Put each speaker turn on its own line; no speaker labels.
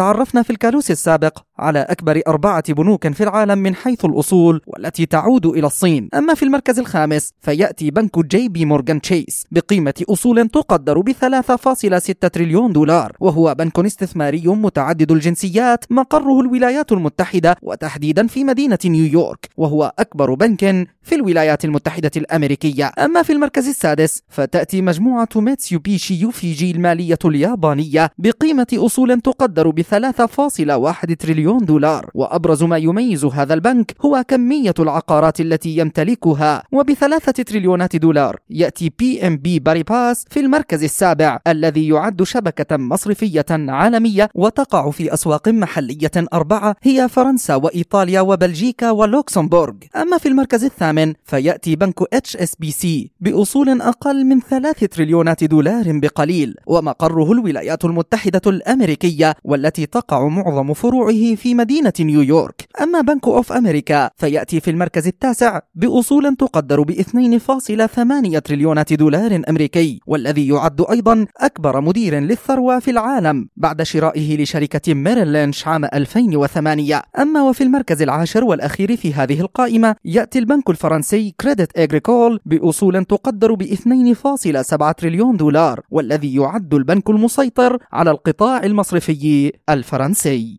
تعرفنا في الكالوس السابق على أكبر أربعة بنوك في العالم من حيث الأصول والتي تعود إلى الصين. أما في المركز الخامس فيأتي بنك جي بي مورغان تشيس بقيمة أصول تقدر ب 3.6 تريليون دولار وهو بنك استثماري متعدد الجنسيات مقره الولايات المتحدة وتحديدا في مدينة نيويورك وهو أكبر بنك في الولايات المتحدة الأمريكية. أما في المركز السادس فتأتي مجموعة ميتسيوبيشي يوفيجي المالية اليابانية بقيمة أصول تقدر ب 3.1 تريليون دولار. وأبرز ما يميز هذا البنك هو كمية العقارات التي يمتلكها. وبثلاثة تريليونات دولار يأتي بي ان بي باريباس في المركز السابع الذي يعد شبكة مصرفية عالمية وتقع في أسواق محلية أربعة هي فرنسا وإيطاليا وبلجيكا ولوكسمبورغ. أما في المركز الثامن فيأتي بنك اتش اس بي سي بأصول أقل من ثلاث تريليونات دولار بقليل. ومقره الولايات المتحدة الأمريكية والتي تقع معظم فروعه في مدينة نيويورك. أما بنك أوف أمريكا فيأتي في المركز التاسع بأصول تقدر ب 2.8 تريليونات دولار أمريكي والذي يعد أيضا أكبر مدير للثروة في العالم بعد شرائه لشركة ميريل لينش عام 2008 أما وفي المركز العاشر والأخير في هذه القائمة يأتي البنك الفرنسي كريديت إغريكول بأصول تقدر ب 2.7 تريليون دولار والذي يعد البنك المسيطر على القطاع المصرفي الفرنسي.